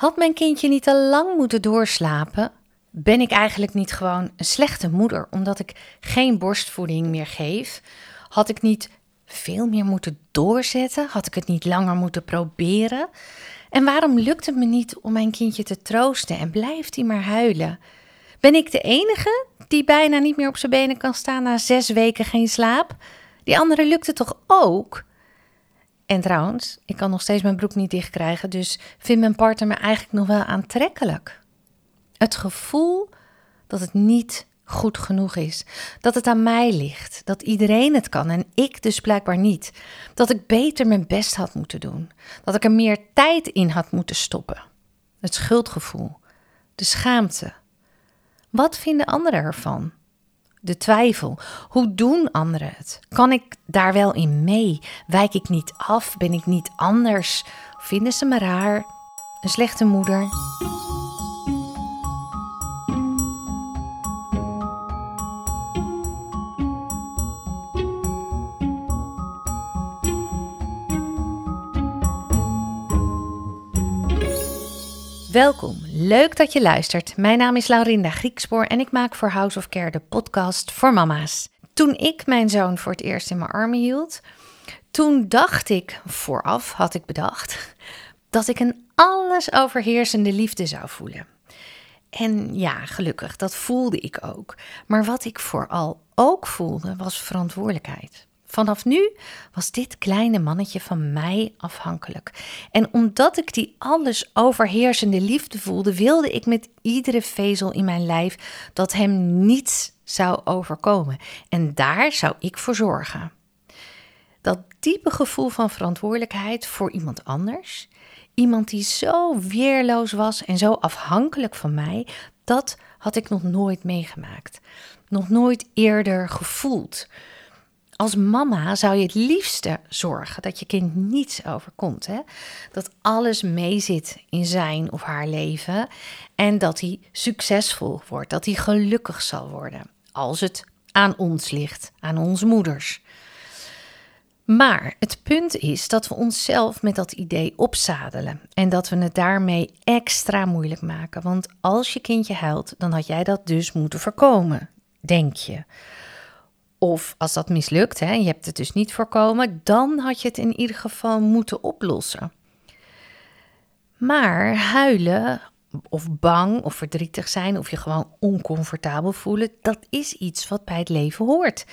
Had mijn kindje niet te lang moeten doorslapen? Ben ik eigenlijk niet gewoon een slechte moeder omdat ik geen borstvoeding meer geef? Had ik niet veel meer moeten doorzetten? Had ik het niet langer moeten proberen? En waarom lukt het me niet om mijn kindje te troosten en blijft hij maar huilen? Ben ik de enige die bijna niet meer op zijn benen kan staan na zes weken geen slaap? Die anderen lukt het toch ook? En trouwens, ik kan nog steeds mijn broek niet dicht krijgen, dus vindt mijn partner me eigenlijk nog wel aantrekkelijk. Het gevoel dat het niet goed genoeg is, dat het aan mij ligt, dat iedereen het kan en ik dus blijkbaar niet, dat ik beter mijn best had moeten doen, dat ik er meer tijd in had moeten stoppen. Het schuldgevoel, de schaamte. Wat vinden anderen ervan? De twijfel. Hoe doen anderen het? Kan ik daar wel in mee? Wijk ik niet af? Ben ik niet anders? Vinden ze me raar? Een slechte moeder? Welkom, leuk dat je luistert. Mijn naam is Laurinda Griekspoor en ik maak voor House of Care de podcast voor mama's. Toen ik mijn zoon voor het eerst in mijn armen hield, toen dacht ik, vooraf had ik bedacht, dat ik een alles overheersende liefde zou voelen. En ja, gelukkig, dat voelde ik ook. Maar wat ik vooral ook voelde, was verantwoordelijkheid. Vanaf nu was dit kleine mannetje van mij afhankelijk. En omdat ik die alles overheersende liefde voelde, wilde ik met iedere vezel in mijn lijf dat hem niets zou overkomen. En daar zou ik voor zorgen. Dat diepe gevoel van verantwoordelijkheid voor iemand anders, iemand die zo weerloos was en zo afhankelijk van mij, dat had ik nog nooit meegemaakt. Nog nooit eerder gevoeld als mama zou je het liefste zorgen dat je kind niets overkomt. Hè? Dat alles meezit in zijn of haar leven en dat hij succesvol wordt, dat hij gelukkig zal worden. Als het aan ons ligt, aan onze moeders. Maar het punt is dat we onszelf met dat idee opzadelen en dat we het daarmee extra moeilijk maken. Want als je kindje huilt, dan had jij dat dus moeten voorkomen, denk je. Of als dat mislukt, hè, je hebt het dus niet voorkomen, dan had je het in ieder geval moeten oplossen. Maar huilen of bang of verdrietig zijn of je gewoon oncomfortabel voelen, dat is iets wat bij het leven hoort.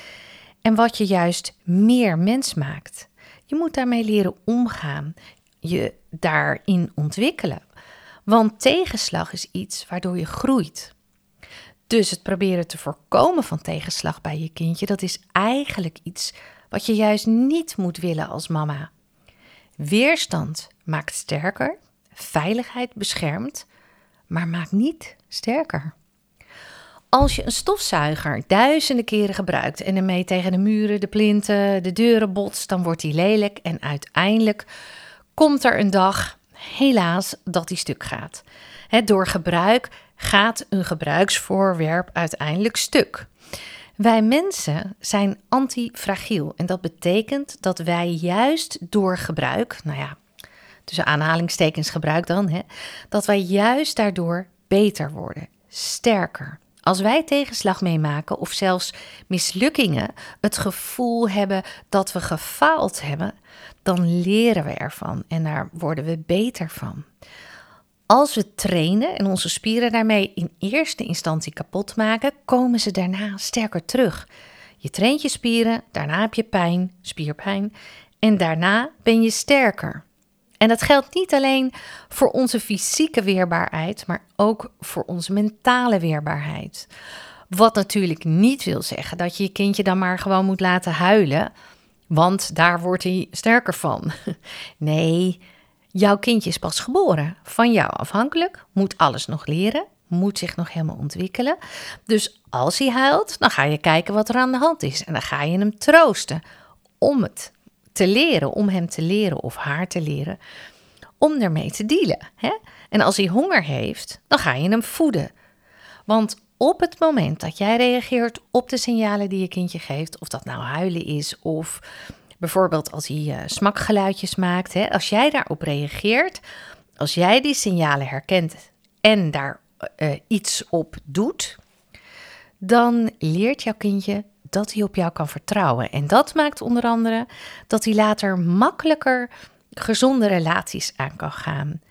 En wat je juist meer mens maakt. Je moet daarmee leren omgaan, je daarin ontwikkelen. Want tegenslag is iets waardoor je groeit. Dus het proberen te voorkomen van tegenslag bij je kindje, dat is eigenlijk iets wat je juist niet moet willen als mama. Weerstand maakt sterker, veiligheid beschermt, maar maakt niet sterker. Als je een stofzuiger duizenden keren gebruikt en ermee tegen de muren, de plinten, de deuren botst, dan wordt die lelijk en uiteindelijk komt er een dag, helaas, dat die stuk gaat. door gebruik gaat een gebruiksvoorwerp uiteindelijk stuk. Wij mensen zijn antifragiel en dat betekent dat wij juist door gebruik, nou ja, tussen aanhalingstekens gebruik dan, dat wij juist daardoor beter worden, sterker. Als wij tegenslag meemaken of zelfs mislukkingen, het gevoel hebben dat we gefaald hebben, dan leren we ervan en daar worden we beter van. Als we trainen en onze spieren daarmee in eerste instantie kapot maken, komen ze daarna sterker terug. Je traint je spieren, daarna heb je pijn, spierpijn en daarna ben je sterker. En dat geldt niet alleen voor onze fysieke weerbaarheid, maar ook voor onze mentale weerbaarheid. Wat natuurlijk niet wil zeggen dat je je kindje dan maar gewoon moet laten huilen, want daar wordt hij sterker van. Nee, Jouw kindje is pas geboren, van jou afhankelijk, moet alles nog leren, moet zich nog helemaal ontwikkelen. Dus als hij huilt, dan ga je kijken wat er aan de hand is en dan ga je hem troosten om het te leren, om hem te leren of haar te leren, om ermee te dealen. Hè? En als hij honger heeft, dan ga je hem voeden. Want op het moment dat jij reageert op de signalen die je kindje geeft, of dat nou huilen is of Bijvoorbeeld als hij uh, smakgeluidjes maakt. Hè, als jij daarop reageert, Als jij die signalen herkent en daar uh, iets op doet, dan leert jouw kindje dat hij op jou kan vertrouwen. En dat maakt onder andere dat hij later makkelijker gezonde relaties aan kan gaan.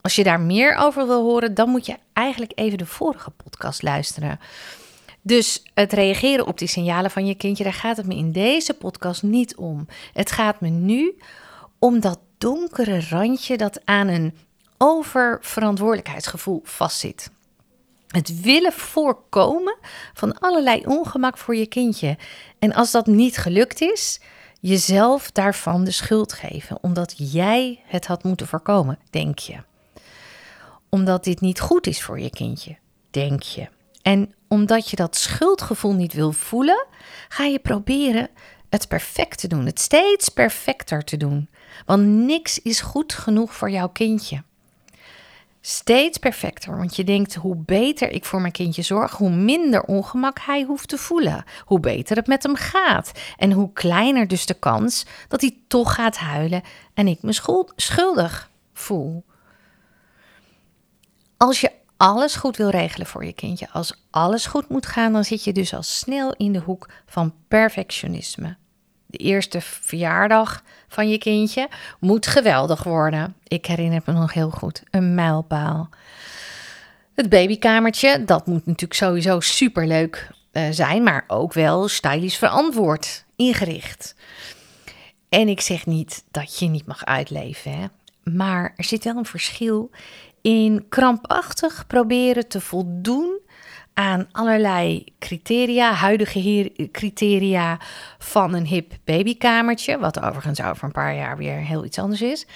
Als je daar meer over wil horen, dan moet je eigenlijk even de vorige podcast luisteren. Dus het reageren op die signalen van je kindje, daar gaat het me in deze podcast niet om. Het gaat me nu om dat donkere randje dat aan een oververantwoordelijkheidsgevoel vastzit. Het willen voorkomen van allerlei ongemak voor je kindje. En als dat niet gelukt is, jezelf daarvan de schuld geven, omdat jij het had moeten voorkomen, denk je. Omdat dit niet goed is voor je kindje, denk je. En omdat je dat schuldgevoel niet wil voelen, ga je proberen het perfect te doen, het steeds perfecter te doen. Want niks is goed genoeg voor jouw kindje. Steeds perfecter, want je denkt hoe beter ik voor mijn kindje zorg, hoe minder ongemak hij hoeft te voelen, hoe beter het met hem gaat en hoe kleiner dus de kans dat hij toch gaat huilen en ik me schuldig voel. Als je alles goed wil regelen voor je kindje, als alles goed moet gaan, dan zit je dus al snel in de hoek van perfectionisme. De eerste verjaardag van je kindje moet geweldig worden. Ik herinner me nog heel goed. Een mijlpaal. Het babykamertje, dat moet natuurlijk sowieso superleuk uh, zijn, maar ook wel stylisch verantwoord ingericht. En ik zeg niet dat je niet mag uitleven, hè? maar er zit wel een verschil in krampachtig proberen te voldoen aan allerlei criteria, huidige criteria van een hip babykamertje, wat overigens over een paar jaar weer heel iets anders is.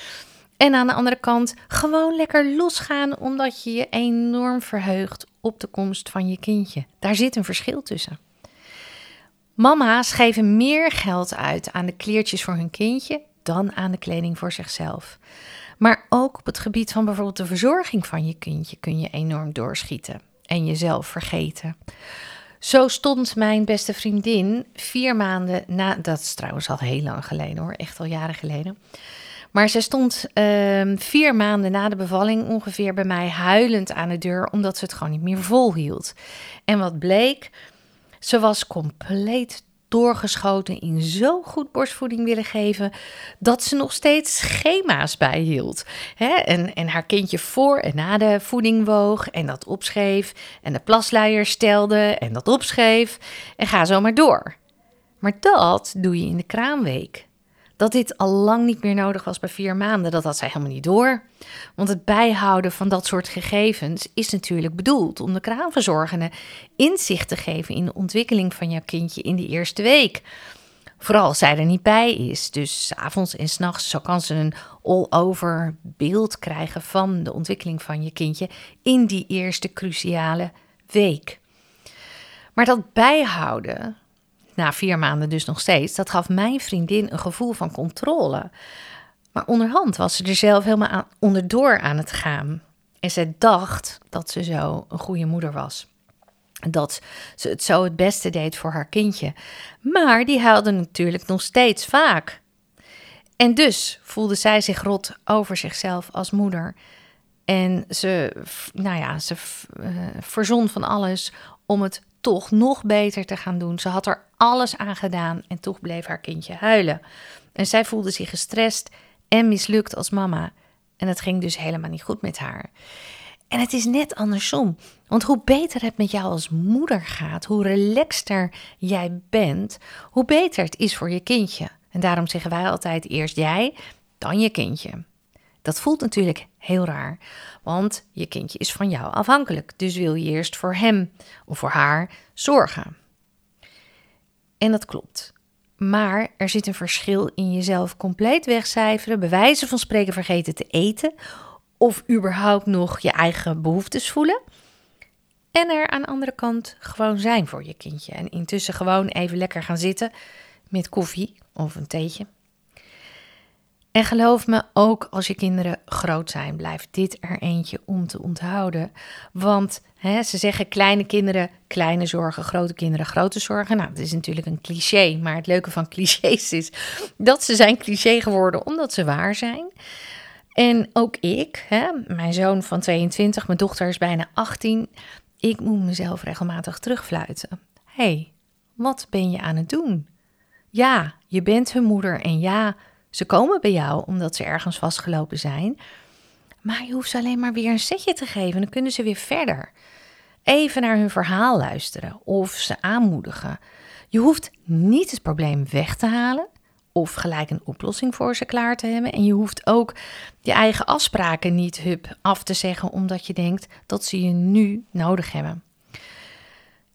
En aan de andere kant gewoon lekker losgaan omdat je je enorm verheugt op de komst van je kindje. Daar zit een verschil tussen. Mama's geven meer geld uit aan de kleertjes voor hun kindje dan aan de kleding voor zichzelf. Maar ook op het gebied van bijvoorbeeld de verzorging van je kindje kun je enorm doorschieten en jezelf vergeten. Zo stond mijn beste vriendin vier maanden na, dat is trouwens al heel lang geleden hoor, echt al jaren geleden. Maar ze stond uh, vier maanden na de bevalling ongeveer bij mij huilend aan de deur, omdat ze het gewoon niet meer volhield. En wat bleek, ze was compleet doorgeschoten in zo goed borstvoeding willen geven dat ze nog steeds schema's bijhield. Hè? En, en haar kindje voor en na de voeding woog en dat opschreef en de plasluier stelde en dat opschreef en ga zo maar door. Maar dat doe je in de kraamweek dat dit al lang niet meer nodig was bij vier maanden. Dat had zij helemaal niet door. Want het bijhouden van dat soort gegevens is natuurlijk bedoeld om de kraamverzorgende inzicht te geven in de ontwikkeling van jouw kindje in die eerste week. Vooral als zij er niet bij is. Dus avonds en s'nachts, kan ze een all-over beeld krijgen van de ontwikkeling van je kindje in die eerste cruciale week. Maar dat bijhouden na vier maanden dus nog steeds, dat gaf mijn vriendin een gevoel van controle. Maar onderhand was ze er zelf helemaal onderdoor aan het gaan. En ze dacht dat ze zo een goede moeder was. Dat ze het zo het beste deed voor haar kindje. Maar die huilde natuurlijk nog steeds vaak. En dus voelde zij zich rot over zichzelf als moeder. En ze, nou ja, ze uh, verzon van alles om het toch nog beter te gaan doen. Ze had er alles aan gedaan en toch bleef haar kindje huilen. En zij voelde zich gestrest en mislukt als mama. En het ging dus helemaal niet goed met haar. En het is net andersom. Want hoe beter het met jou als moeder gaat, hoe relaxter jij bent, hoe beter het is voor je kindje. En daarom zeggen wij altijd eerst jij, dan je kindje. Dat voelt natuurlijk heel raar, want je kindje is van jou afhankelijk. Dus wil je eerst voor hem of voor haar zorgen. En dat klopt. Maar er zit een verschil in jezelf compleet wegcijferen, bewijzen van spreken vergeten te eten of überhaupt nog je eigen behoeftes voelen. En er aan de andere kant gewoon zijn voor je kindje. En intussen gewoon even lekker gaan zitten met koffie of een theetje. En geloof me, ook als je kinderen groot zijn, blijft dit er eentje om te onthouden. Want hè, ze zeggen kleine kinderen, kleine zorgen, grote kinderen, grote zorgen. Nou, dat is natuurlijk een cliché, maar het leuke van clichés is dat ze zijn cliché geworden omdat ze waar zijn. En ook ik, hè, mijn zoon van 22, mijn dochter is bijna 18. Ik moet mezelf regelmatig terugfluiten. hey, wat ben je aan het doen? Ja, je bent hun moeder en ja, ze komen bij jou omdat ze ergens vastgelopen zijn. Maar je hoeft ze alleen maar weer een setje te geven, dan kunnen ze weer verder. Even naar hun verhaal luisteren of ze aanmoedigen. Je hoeft niet het probleem weg te halen of gelijk een oplossing voor ze klaar te hebben. En je hoeft ook je eigen afspraken niet hup af te zeggen omdat je denkt dat ze je nu nodig hebben.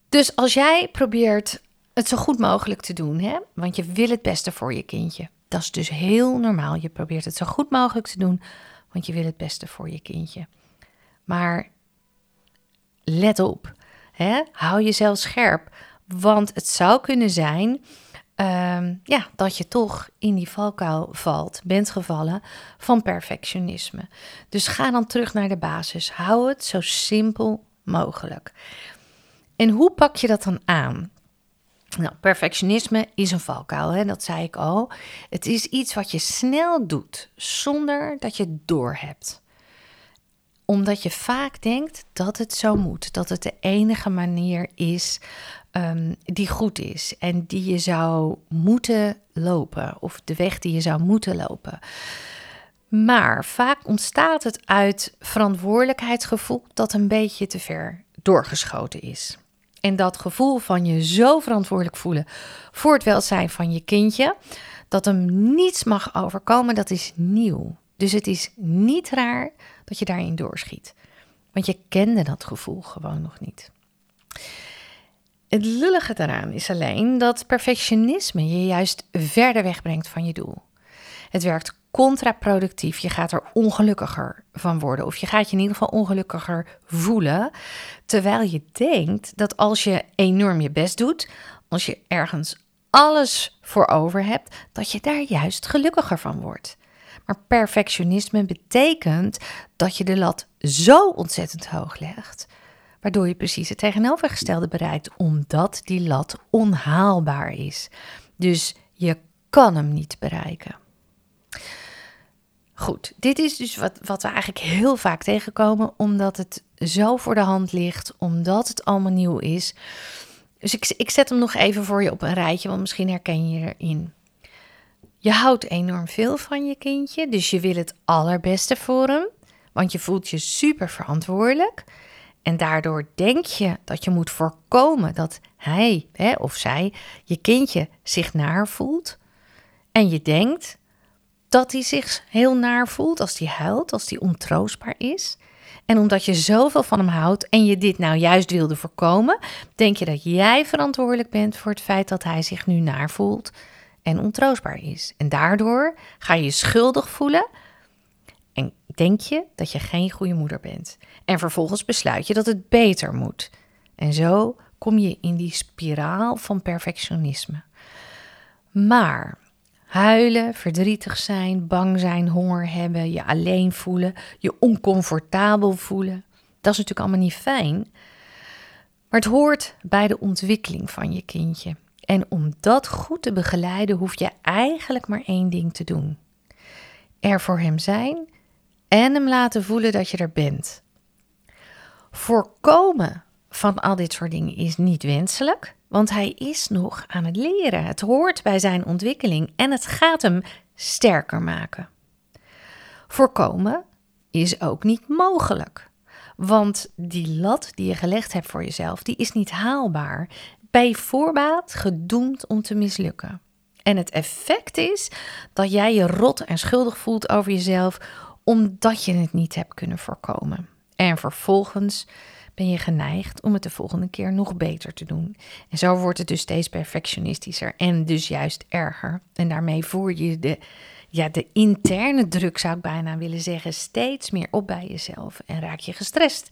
Dus als jij probeert het zo goed mogelijk te doen, hè? want je wil het beste voor je kindje. Dat is dus heel normaal. Je probeert het zo goed mogelijk te doen, want je wil het beste voor je kindje. Maar let op, hè? hou jezelf scherp, want het zou kunnen zijn Ehm, ja, dat je toch in die valkuil valt, bent gevallen van perfectionisme. Dus ga dan terug naar de basis. Hou het zo simpel mogelijk. En hoe pak je dat dan aan? Nou, perfectionisme is een valkuil, hè? dat zei ik al. Het is iets wat je snel doet zonder dat je het doorhebt omdat je vaak denkt dat het zo moet, dat het de enige manier is um, die goed is en die je zou moeten lopen, of de weg die je zou moeten lopen. Maar vaak ontstaat het uit verantwoordelijkheidsgevoel dat een beetje te ver doorgeschoten is. En dat gevoel van je zo verantwoordelijk voelen voor het welzijn van je kindje, dat hem niets mag overkomen, dat is nieuw. Dus het is niet raar dat je daarin doorschiet. Want je kende dat gevoel gewoon nog niet. Het lullige daaraan is alleen dat perfectionisme je juist verder wegbrengt van je doel. Het werkt contraproductief. Je gaat er ongelukkiger van worden. Of je gaat je in ieder geval ongelukkiger voelen. Terwijl je denkt dat als je enorm je best doet, als je ergens alles voor over hebt, dat je daar juist gelukkiger van wordt. Maar perfectionisme betekent dat je de lat zo ontzettend hoog legt, waardoor je precies het tegenovergestelde bereikt, omdat die lat onhaalbaar is. Dus je kan hem niet bereiken. Goed, dit is dus wat, wat we eigenlijk heel vaak tegenkomen, omdat het zo voor de hand ligt, omdat het allemaal nieuw is. Dus ik, ik zet hem nog even voor je op een rijtje, want misschien herken je erin. Je houdt enorm veel van je kindje, dus je wil het allerbeste voor hem, want je voelt je super verantwoordelijk. En daardoor denk je dat je moet voorkomen dat hij hè, of zij, je kindje, zich naar voelt. En je denkt dat hij zich heel naar voelt als hij huilt, als hij ontroostbaar is. En omdat je zoveel van hem houdt en je dit nou juist wilde voorkomen, denk je dat jij verantwoordelijk bent voor het feit dat hij zich nu naar voelt en ontroostbaar is. En daardoor ga je je schuldig voelen en denk je dat je geen goede moeder bent. En vervolgens besluit je dat het beter moet. En zo kom je in die spiraal van perfectionisme. Maar huilen, verdrietig zijn, bang zijn, honger hebben, je alleen voelen, je oncomfortabel voelen, dat is natuurlijk allemaal niet fijn. Maar het hoort bij de ontwikkeling van je kindje. En om dat goed te begeleiden, hoef je eigenlijk maar één ding te doen: er voor hem zijn en hem laten voelen dat je er bent. Voorkomen van al dit soort dingen is niet wenselijk, want hij is nog aan het leren. Het hoort bij zijn ontwikkeling en het gaat hem sterker maken. Voorkomen is ook niet mogelijk. Want die lat die je gelegd hebt voor jezelf, die is niet haalbaar bij voorbaat gedoemd om te mislukken. En het effect is dat jij je rot en schuldig voelt over jezelf omdat je het niet hebt kunnen voorkomen. En vervolgens ben je geneigd om het de volgende keer nog beter te doen. En zo wordt het dus steeds perfectionistischer en dus juist erger. En daarmee voer je de, ja, de interne druk, zou ik bijna willen zeggen, steeds meer op bij jezelf en raak je gestrest.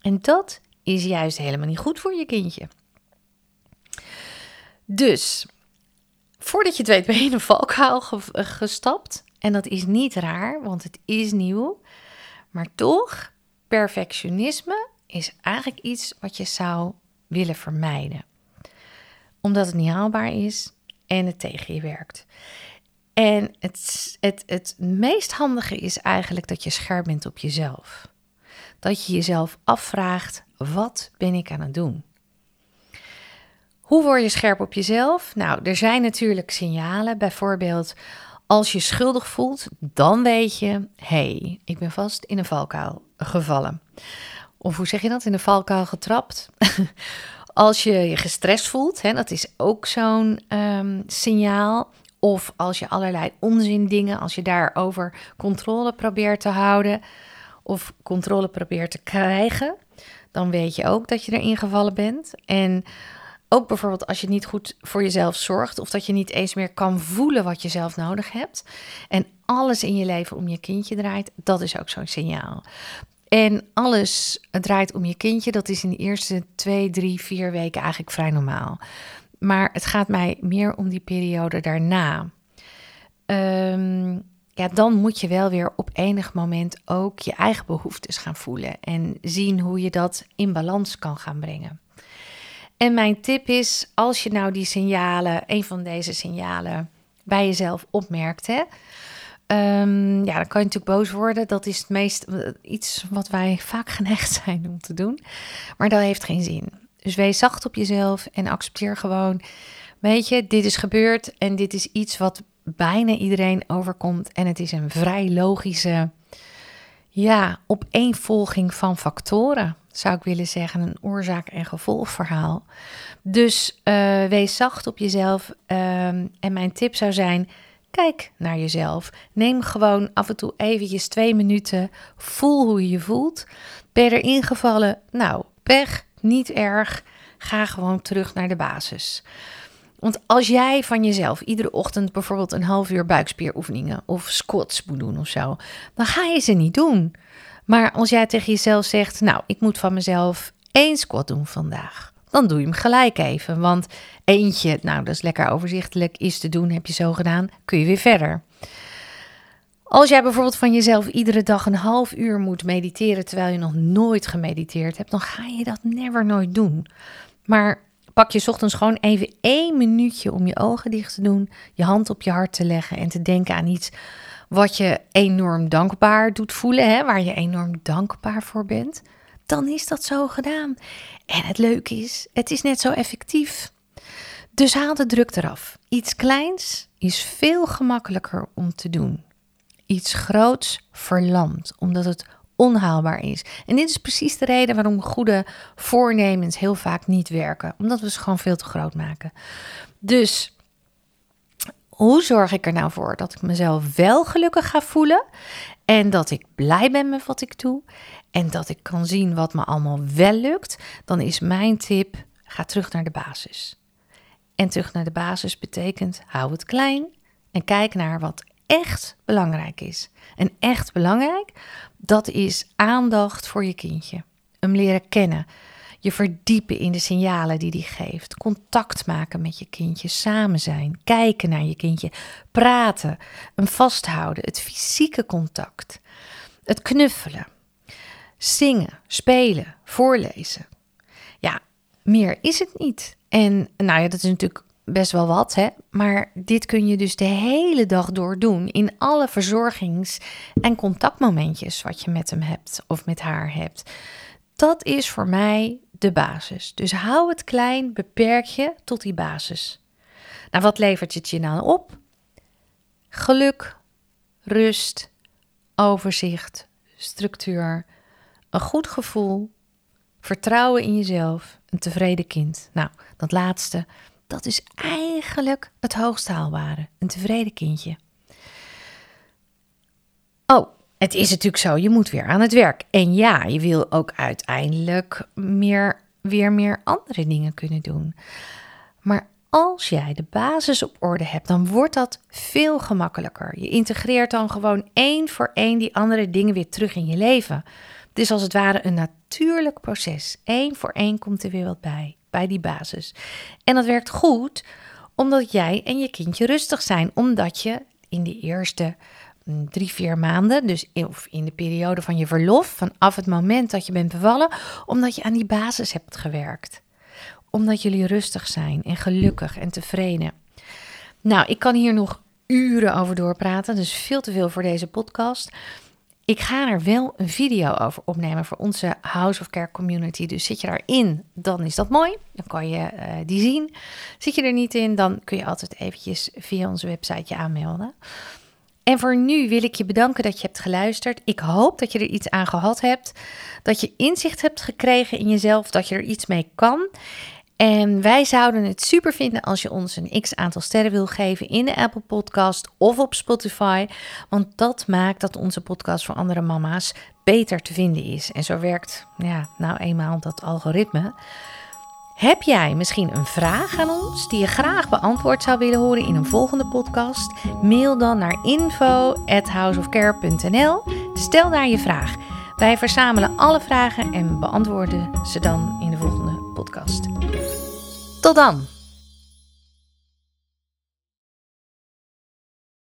En dat is juist helemaal niet goed voor je kindje. Dus, voordat je het weet ben je in een valkuil gestapt. En dat is niet raar, want het is nieuw. Maar toch, perfectionisme is eigenlijk iets wat je zou willen vermijden. Omdat het niet haalbaar is en het tegen je werkt. En het, het, het meest handige is eigenlijk dat je scherp bent op jezelf. Dat je jezelf afvraagt: wat ben ik aan het doen? Hoe word je scherp op jezelf? Nou, er zijn natuurlijk signalen. Bijvoorbeeld, als je schuldig voelt, dan weet je: hey, ik ben vast in een valkuil gevallen. Of hoe zeg je dat? In een valkuil getrapt. als je je gestrest voelt, hè, dat is ook zo'n um, signaal. Of als je allerlei onzin dingen, als je daarover controle probeert te houden of controle probeert te krijgen, dan weet je ook dat je erin gevallen bent. En ook bijvoorbeeld als je niet goed voor jezelf zorgt of dat je niet eens meer kan voelen wat je zelf nodig hebt en alles in je leven om je kindje draait, dat is ook zo'n signaal. En alles draait om je kindje, dat is in de eerste twee, drie, vier weken eigenlijk vrij normaal. Maar het gaat mij meer om die periode daarna. Ehm, ja, dan moet je wel weer op enig moment ook je eigen behoeftes gaan voelen en zien hoe je dat in balans kan gaan brengen. En mijn tip is, als je nou die signalen, een van deze signalen, bij jezelf opmerkt, hè, um, ja, dan kan je natuurlijk boos worden. Dat is het meest iets wat wij vaak geneigd zijn om te doen. Maar dat heeft geen zin. Dus wees zacht op jezelf en accepteer gewoon, weet je, dit is gebeurd en dit is iets wat bijna iedereen overkomt. En het is een vrij logische, ja, opeenvolging van factoren, zou ik willen zeggen. Een oorzaak- en gevolgverhaal. Dus uh, wees zacht op jezelf. Um, en mijn tip zou zijn, kijk naar jezelf. Neem gewoon af en toe eventjes twee minuten. Voel hoe je je voelt. Ben je er ingevallen? Nou, pech, niet erg. Ga gewoon terug naar de basis. Want als jij van jezelf iedere ochtend bijvoorbeeld een half uur buikspieroefeningen of squats moet doen of zo, dan ga je ze niet doen. Maar als jij tegen jezelf zegt, nou, ik moet van mezelf één squat doen vandaag, dan doe je hem gelijk even. Want eentje, nou, dat is lekker overzichtelijk, is te doen, heb je zo gedaan, kun je weer verder. Als jij bijvoorbeeld van jezelf iedere dag een half uur moet mediteren terwijl je nog nooit gemediteerd hebt, dan ga je dat never nooit doen. Maar pak je ochtends gewoon even één minuutje om je ogen dicht te doen, je hand op je hart te leggen en te denken aan iets wat je enorm dankbaar doet voelen, hè, waar je enorm dankbaar voor bent. Dan is dat zo gedaan. En het leuke is, het is net zo effectief. Dus haal de druk eraf. Iets kleins is veel gemakkelijker om te doen. Iets groots verlamt, omdat het onhaalbaar is. En dit is precies de reden waarom goede voornemens heel vaak niet werken, omdat we ze gewoon veel te groot maken. Dus hoe zorg ik er nou voor dat ik mezelf wel gelukkig ga voelen en dat ik blij ben met wat ik doe en dat ik kan zien wat me allemaal wel lukt? Dan is mijn tip: ga terug naar de basis. En terug naar de basis betekent hou het klein en kijk naar wat echt belangrijk is. En echt belangrijk, dat is aandacht voor je kindje. Hem leren kennen. Je verdiepen in de signalen die die geeft. Contact maken met je kindje. Samen zijn. Kijken naar je kindje. Praten. Hem vasthouden. Het fysieke contact. Het knuffelen. Zingen. Spelen. Voorlezen. Ja, meer is het niet. En nou ja, dat is natuurlijk best wel wat, hè? Maar dit kun je dus de hele dag door doen in alle verzorgings- en contactmomentjes wat je met hem hebt of met haar hebt. Dat is voor mij de basis. Dus hou het klein, beperk je tot die basis. Nou, wat levert het je dan op? Geluk, rust, overzicht, structuur, een goed gevoel, vertrouwen in jezelf, een tevreden kind. Nou, dat laatste, dat is eigenlijk het hoogst haalbare. Een tevreden kindje. Oh, het is natuurlijk zo, je moet weer aan het werk. En ja, je wil ook uiteindelijk meer, weer meer andere dingen kunnen doen. Maar als jij de basis op orde hebt, dan wordt dat veel gemakkelijker. Je integreert dan gewoon één voor één die andere dingen weer terug in je leven. Het is als het ware een natuurlijk proces. Eén voor één komt er weer wat bij bij die basis. En dat werkt goed omdat jij en je kindje rustig zijn, omdat je in de eerste mm, drie, vier maanden, dus of in de periode van je verlof, vanaf het moment dat je bent bevallen, omdat je aan die basis hebt gewerkt. Omdat jullie rustig zijn en gelukkig en tevreden. Nou, ik kan hier nog uren over doorpraten, dus veel te veel voor deze podcast. Ik ga er wel een video over opnemen voor onze House of Care community. Dus zit je daarin, dan is dat mooi. Dan kan je uh, die zien. Zit je er niet in, dan kun je altijd eventjes via onze website je aanmelden. En voor nu wil ik je bedanken dat je hebt geluisterd. Ik hoop dat je er iets aan gehad hebt. Dat je inzicht hebt gekregen in jezelf. Dat je er iets mee kan. En wij zouden het super vinden als je ons een x aantal sterren wil geven in de Apple Podcast of op Spotify. Want dat maakt dat onze podcast voor andere mama's beter te vinden is. En zo werkt, ja, nou eenmaal dat algoritme. Heb jij misschien een vraag aan ons die je graag beantwoord zou willen horen in een volgende podcast? Mail dan naar info@houseofcare.nl. Stel daar je vraag. Wij verzamelen alle vragen en beantwoorden ze dan in de volgende podcast. Tot dan!